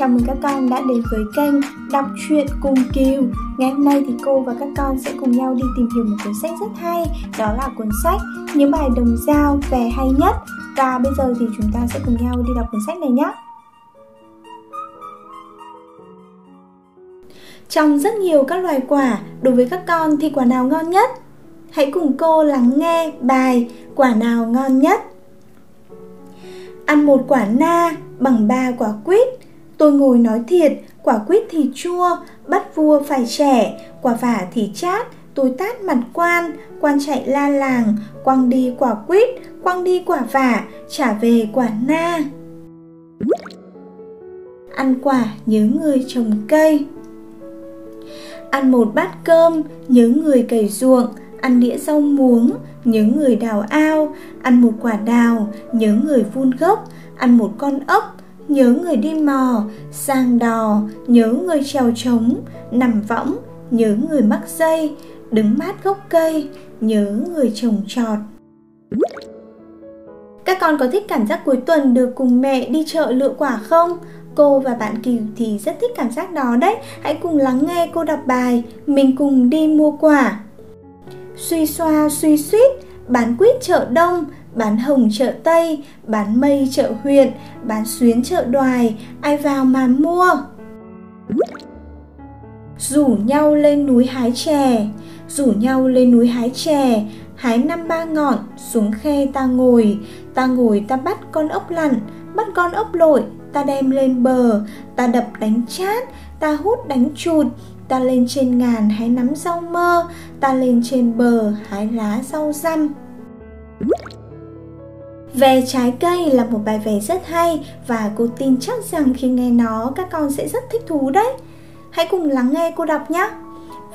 chào mừng các con đã đến với kênh Đọc truyện cùng Kiều. Ngày hôm nay thì cô và các con sẽ cùng nhau đi tìm hiểu một cuốn sách rất hay Đó là cuốn sách Những bài đồng dao về hay nhất. Và bây giờ thì chúng ta sẽ cùng nhau đi đọc cuốn sách này nhé. Trong rất nhiều các loài quả, đối với các con thì quả nào ngon nhất? Hãy cùng cô lắng nghe bài Quả nào ngon nhất? Ăn một quả na bằng ba quả quýt. Tôi ngồi nói thiệt, quả quýt thì chua, bắt vua phải trẻ, quả vả thì chát, tôi tát mặt quan, quan chạy la làng, quăng đi quả quýt, quăng đi quả vả, trả về quả na. Ăn quả nhớ người trồng cây Ăn một bát cơm, nhớ người cày ruộng, ăn đĩa rau muống, nhớ người đào ao, ăn một quả đào, nhớ người vun gốc, ăn một con ốc, nhớ người đi mò, sang đò, nhớ người trèo trống, nằm võng, nhớ người mắc dây, đứng mát gốc cây, nhớ người trồng trọt. Các con có thích cảm giác cuối tuần được cùng mẹ đi chợ lựa quả không? Cô và bạn Kiều thì rất thích cảm giác đó đấy. Hãy cùng lắng nghe cô đọc bài Mình cùng đi mua quả. Suy xoa suy suýt, bán quýt chợ đông, bán hồng chợ Tây, bán mây chợ huyện, bán xuyến chợ đoài, ai vào mà mua. Rủ nhau lên núi hái chè, rủ nhau lên núi hái chè, hái năm ba ngọn, xuống khe ta ngồi, ta ngồi ta bắt con ốc lặn, bắt con ốc lội, ta đem lên bờ, ta đập đánh chát, ta hút đánh chụt, ta lên trên ngàn hái nắm rau mơ, ta lên trên bờ hái lá rau răm. Về trái cây là một bài vẽ rất hay và cô tin chắc rằng khi nghe nó, các con sẽ rất thích thú đấy. Hãy cùng lắng nghe cô đọc nhé.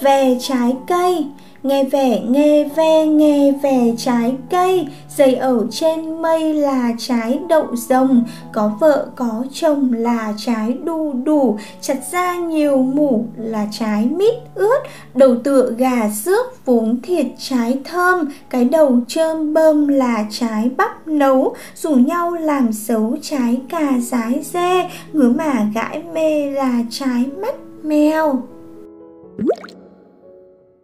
Về trái cây, nghe vẻ nghe ve nghe về trái cây. Dày ở trên mây là trái đậu rồng có vợ có chồng là trái đu đủ. Chặt ra nhiều mủ là trái mít ướt. Đầu tựa gà xước vốn thiệt trái thơm. Cái đầu trơm bơm là trái bắp nấu. Rủ nhau làm xấu trái cà rái dê ngứa mà gãi mê là trái mắt mèo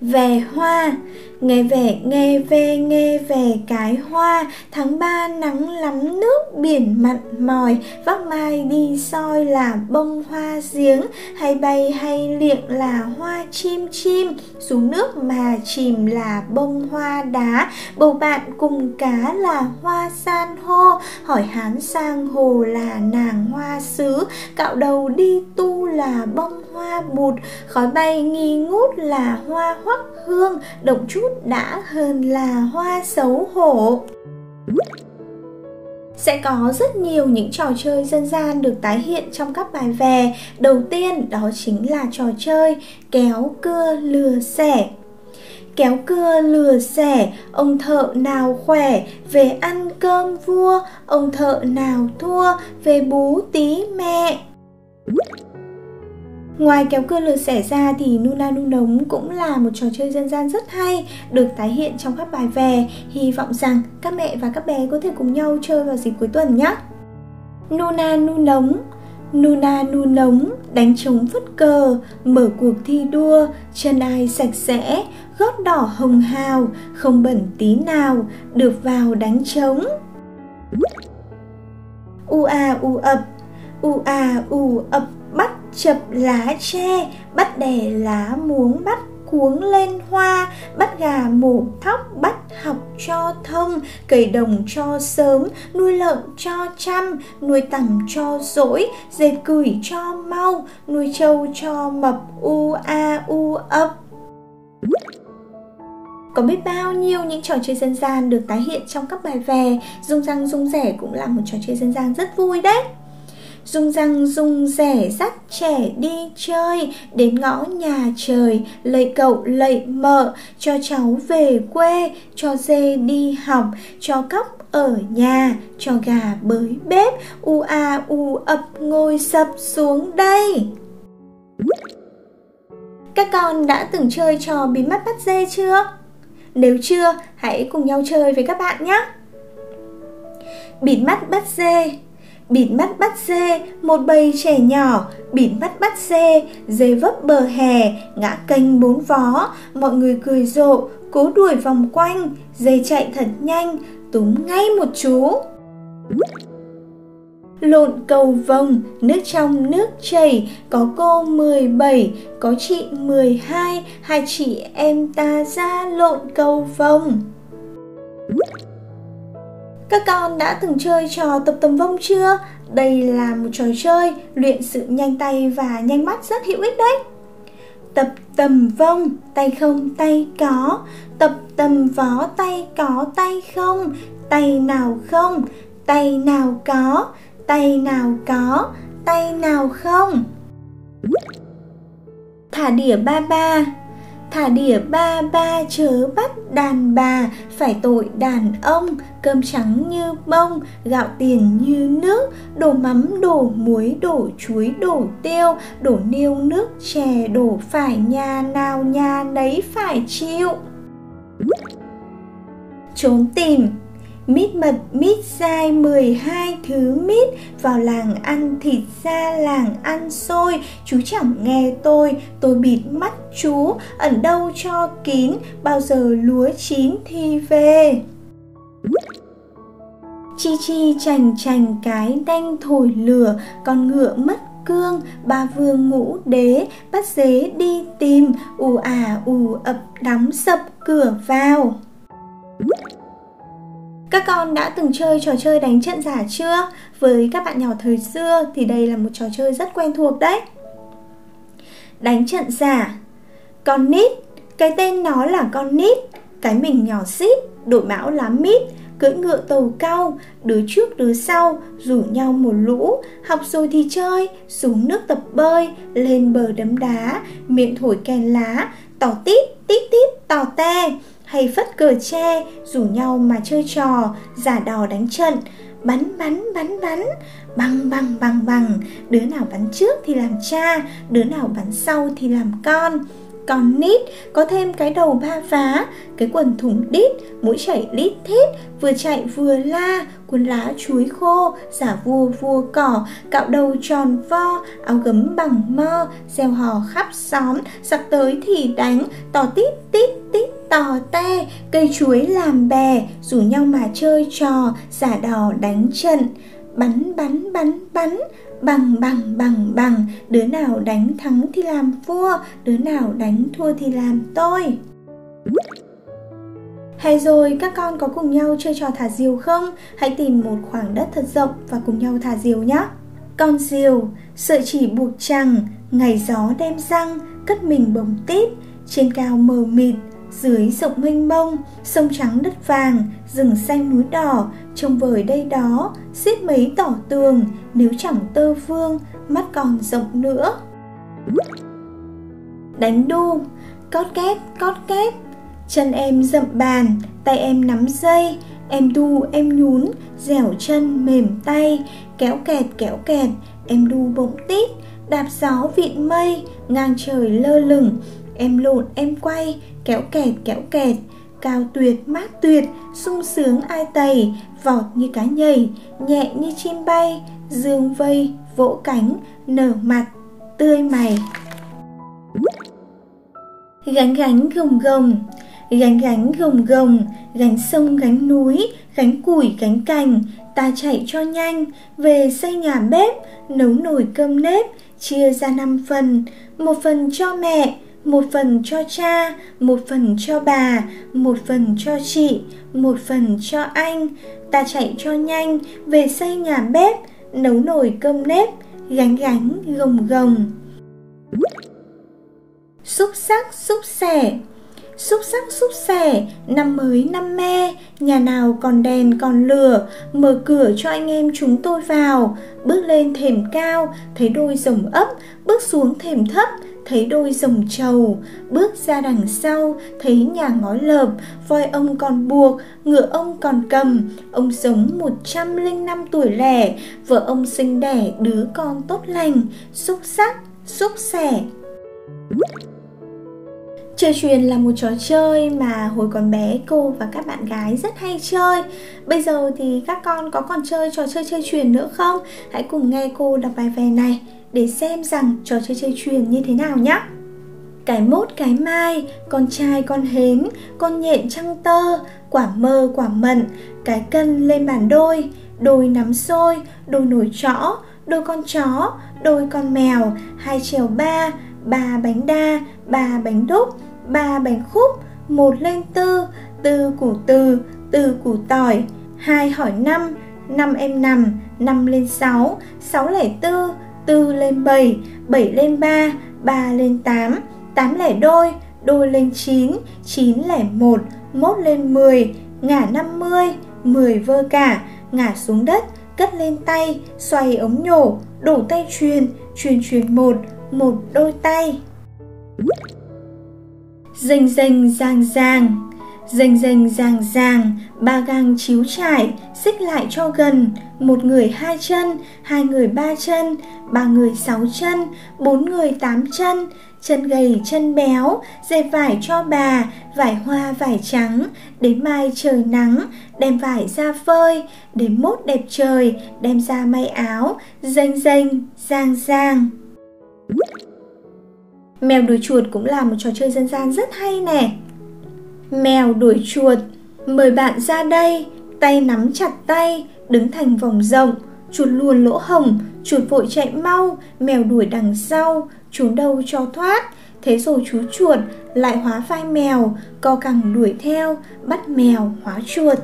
về hoa. Nghe về nghe về nghe về cái hoa. Tháng ba nắng lắm, nước biển mặn mòi. Vác mai đi soi là bông hoa giếng. Hay bay, hay liệng là hoa chim chim. Xuống nước mà chìm là bông hoa đá. Bầu bạn cùng cá là hoa san hô. Hỏi hán sang hồ là nàng hoa sứ. Cạo đầu đi tu là bông hoa bụt. Khói bay nghi ngút là hoa hoắc hương. Động chút đã hơn là hoa xấu hổ sẽ có rất nhiều những trò chơi dân gian được tái hiện trong các bài về. Đầu tiên đó chính là trò chơi kéo cưa lừa xẻ. Kéo cưa lừa xẻ, ông thợ nào khỏe, về ăn cơm vua, ông thợ nào thua, về bú tí mẹ. Ngoài kéo cưa lừa xẻ ra thì Nuna Nu Nống cũng là một trò chơi dân gian rất hay được tái hiện trong các bài về. Hy vọng rằng các mẹ và các bé có thể cùng nhau chơi vào dịp cuối tuần nhé. Nuna Nu Nống Nuna nu nống, đánh trống phất cờ, mở cuộc thi đua, chân ai sạch sẽ, gót đỏ hồng hào, không bẩn tí nào, được vào đánh trống. U a u ập, u a u ập chập lá tre, bắt đẻ lá muống, bắt cuống lên hoa, bắt gà mổ thóc, bắt học cho thông cầy đồng cho sớm, nuôi lợn cho chăm, nuôi tằm cho dỗi dệt cửi cho mau, nuôi trâu cho mập, u a u ấp. Có biết bao nhiêu những trò chơi dân gian được tái hiện trong các bài về Dung răng dung rẻ cũng là một trò chơi dân gian rất vui đấy. Dung răng dung rẻ dắt trẻ đi chơi Đến ngõ nhà trời Lạy cậu lạy mợ Cho cháu về quê Cho dê đi học Cho cóc ở nhà Cho gà bới bếp U a u ập ngồi sập xuống đây Các con đã từng chơi trò bí mắt bắt dê chưa? Nếu chưa, hãy cùng nhau chơi với các bạn nhé! Bịt mắt bắt dê Bịt mắt bắt dê, một bầy trẻ nhỏ, bịt mắt bắt dê, dê vấp bờ hè, ngã kênh bốn vó, mọi người cười rộ, cố đuổi vòng quanh, dê chạy thật nhanh, túm ngay một chú. Lộn cầu vồng, nước trong nước chảy, có cô 17, có chị 12, hai. Chị em ta ra lộn cầu vồng. Các con đã từng chơi trò tập tầm vông chưa? Đây là một trò chơi luyện sự nhanh tay và nhanh mắt rất hữu ích đấy. Tập tầm vông, tay không tay có. Tập tầm vó, tay có tay không. Tay nào không, tay nào có. Tay nào có, tay nào không. Thả đĩa ba ba Thả đỉa ba ba chớ bắt đàn bà. Phải tội đàn ông, Cơm trắng như bông, Gạo tiền như nước, Đổ mắm, đổ muối, đổ chuối, đổ tiêu, Đổ niêu nước, chè, đổ phải nhà nào, nhà nấy phải chịu. Trốn tìm. Mít mật mít dai 12 thứ mít. Vào làng ăn thịt ra làng ăn xôi. Chú chẳng nghe tôi, tôi bịt mắt chú. Ẩn đâu cho kín, bao giờ lúa chín thì về. Chi chi chành chành cái đanh thổi lửa. Con ngựa mất cương ba vương ngũ đế. Bắt dế đi tìm ù à ù ập đóng sập cửa vào các con đã từng chơi trò chơi đánh trận giả chưa? Với các bạn nhỏ thời xưa thì đây là một trò chơi rất quen thuộc đấy. Đánh trận giả Con nít, cái tên nó là con nít Cái mình nhỏ xít, đội mão lá mít Cưỡi ngựa tàu cao, đứa trước đứa sau Rủ nhau một lũ Học rồi thì chơi, xuống nước tập bơi Lên bờ đấm đá, miệng thổi kèn lá Tỏ tít, tít tít, tỏ te hay phất cờ tre, rủ nhau mà chơi trò, giả đò đánh trận, bắn bắn bắn bắn bằng bằng bằng bằng đứa nào bắn trước thì làm cha, đứa nào bắn sau thì làm con. Còn nít có thêm cái đầu ba vá, cái quần thủng đít, mũi chảy lít thít, vừa chạy vừa la, cuốn lá chuối khô, giả vua vua cỏ, cạo đầu tròn vo, áo gấm bằng mơ, gieo hò khắp xóm, sặc tới thì đánh tỏ tít tít tít tò te cây chuối làm bè rủ nhau mà chơi trò giả đò đánh trận bắn bắn bắn bắn bằng bằng bằng bằng đứa nào đánh thắng thì làm vua đứa nào đánh thua thì làm tôi hay rồi các con có cùng nhau chơi trò thả diều không? Hãy tìm một khoảng đất thật rộng và cùng nhau thả diều nhé. Con diều, sợi chỉ buộc chằng, ngày gió đem răng, cất mình bồng tít, trên cao mờ mịt, dưới rộng mênh mông, sông trắng đất vàng, rừng xanh núi đỏ, trông vời đây đó, xiết mấy tỏ tường, nếu chẳng tơ vương, mắt còn rộng nữa. Đánh đu, cót két, cót két, chân em dậm bàn, tay em nắm dây, em đu em nhún, dẻo chân mềm tay, kéo kẹt kéo kẹt, em đu bỗng tít, đạp gió vịn mây, ngang trời lơ lửng, em lộn em quay, kéo kẹt kéo kẹt, cao tuyệt mát tuyệt, sung sướng ai tày, vọt như cá nhảy, nhẹ như chim bay, dương vây, vỗ cánh, nở mặt, tươi mày. Gánh gánh gồng gồng, gánh gánh gồng gồng, gánh sông gánh núi, gánh củi gánh cành, ta chạy cho nhanh, về xây nhà bếp, nấu nồi cơm nếp, chia ra năm phần, một phần cho mẹ, một phần cho cha, một phần cho bà, một phần cho chị, một phần cho anh. Ta chạy cho nhanh, về xây nhà bếp, nấu nồi cơm nếp, gánh gánh gồng gồng. Xúc sắc xúc xẻ Xúc sắc xúc xẻ, năm mới năm me, nhà nào còn đèn còn lửa, mở cửa cho anh em chúng tôi vào. Bước lên thềm cao, thấy đôi rồng ấp, bước xuống thềm thấp, thấy đôi rồng trầu. Bước ra đằng sau, thấy nhà ngói lợp, voi ông còn buộc, ngựa ông còn cầm. Ông sống 105 tuổi lẻ, vợ ông sinh đẻ đứa con tốt lành, xúc sắc, xúc xẻ Chơi truyền là một trò chơi mà hồi còn bé cô và các bạn gái rất hay chơi Bây giờ thì các con có còn chơi trò chơi chơi truyền nữa không? Hãy cùng nghe cô đọc bài về này để xem rằng trò chơi chơi truyền như thế nào nhé cái mốt cái mai, con trai con hến, con nhện trăng tơ, quả mơ quả mận, cái cân lên bàn đôi, đôi nắm xôi, đôi nồi chõ, đôi con chó, đôi con mèo, hai trèo ba, ba bánh đa, ba bánh đúc, ba bánh khúc, một lên tư, tư củ từ, tư củ tỏi, hai hỏi năm, năm em nằm, năm lên sáu, sáu lẻ tư, tư lên bảy, bảy lên ba, ba lên tám, tám lẻ đôi, đôi lên chín, chín lẻ một, mốt lên mười, ngả năm mươi, mười vơ cả, ngả xuống đất, cất lên tay, xoay ống nhổ, đổ tay truyền, truyền truyền một, một đôi tay. Rình rình giang giang dành dành ràng ràng, ba gang chiếu trải, xích lại cho gần, một người hai chân, hai người ba chân, ba người sáu chân, bốn người tám chân, chân gầy chân béo, dệt vải cho bà, vải hoa vải trắng, đến mai trời nắng, đem vải ra phơi, đến mốt đẹp trời, đem ra may áo, rênh rênh, giang giang. Mèo đuổi chuột cũng là một trò chơi dân gian rất hay nè. Mèo đuổi chuột, mời bạn ra đây, tay nắm chặt tay, đứng thành vòng rộng, chuột luồn lỗ hồng, chuột vội chạy mau, mèo đuổi đằng sau, trốn đâu cho thoát. Thế rồi chú chuột lại hóa vai mèo, co cẳng đuổi theo, bắt mèo hóa chuột.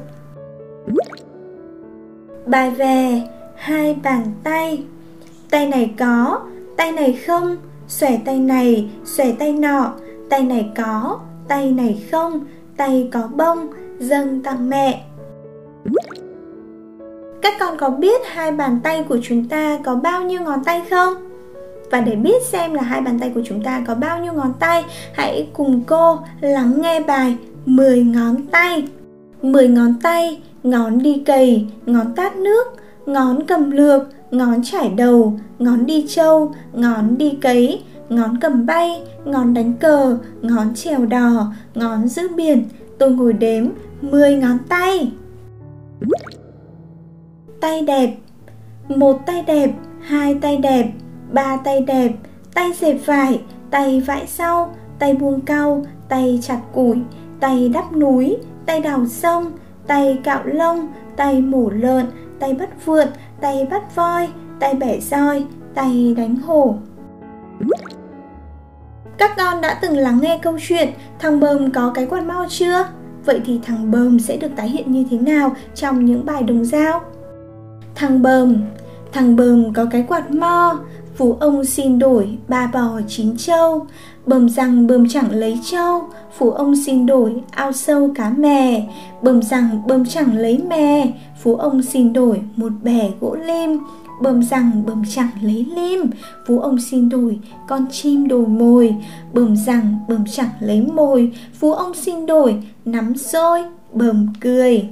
Bài về, hai bàn tay. Tay này có, tay này không, xòe tay này, xòe tay nọ, tay này có, tay này không, tay có bông, dâng tặng mẹ. Các con có biết hai bàn tay của chúng ta có bao nhiêu ngón tay không? Và để biết xem là hai bàn tay của chúng ta có bao nhiêu ngón tay, hãy cùng cô lắng nghe bài 10 ngón tay. 10 ngón tay, ngón đi cầy, ngón tát nước, ngón cầm lược, ngón trải đầu, ngón đi trâu, ngón đi cấy, ngón cầm bay, ngón đánh cờ, ngón trèo đò, ngón giữ biển. Tôi ngồi đếm 10 ngón tay. Tay đẹp Một tay đẹp, hai tay đẹp, ba tay đẹp, tay dệt vải, tay vãi sau, tay buông cau, tay chặt củi, tay đắp núi, tay đào sông, tay cạo lông, tay mổ lợn, tay bắt vượn, tay bắt voi, tay bẻ roi, tay đánh hổ. Các con đã từng lắng nghe câu chuyện thằng bơm có cái quạt mau chưa? Vậy thì thằng bơm sẽ được tái hiện như thế nào trong những bài đồng dao? Thằng bơm thằng bơm có cái quạt mo, Phú ông xin đổi ba bò chín trâu. Bơm rằng bơm chẳng lấy trâu. Phú ông xin đổi ao sâu cá mè. Bơm rằng bơm chẳng lấy mè. Phú ông xin đổi một bè gỗ lim. Bầm rằng bầm chẳng lấy lim Phú ông xin đổi con chim đổi mồi. Bầm rằng bầm chẳng lấy mồi. Phú ông xin đổi nắm xôi bầm cười.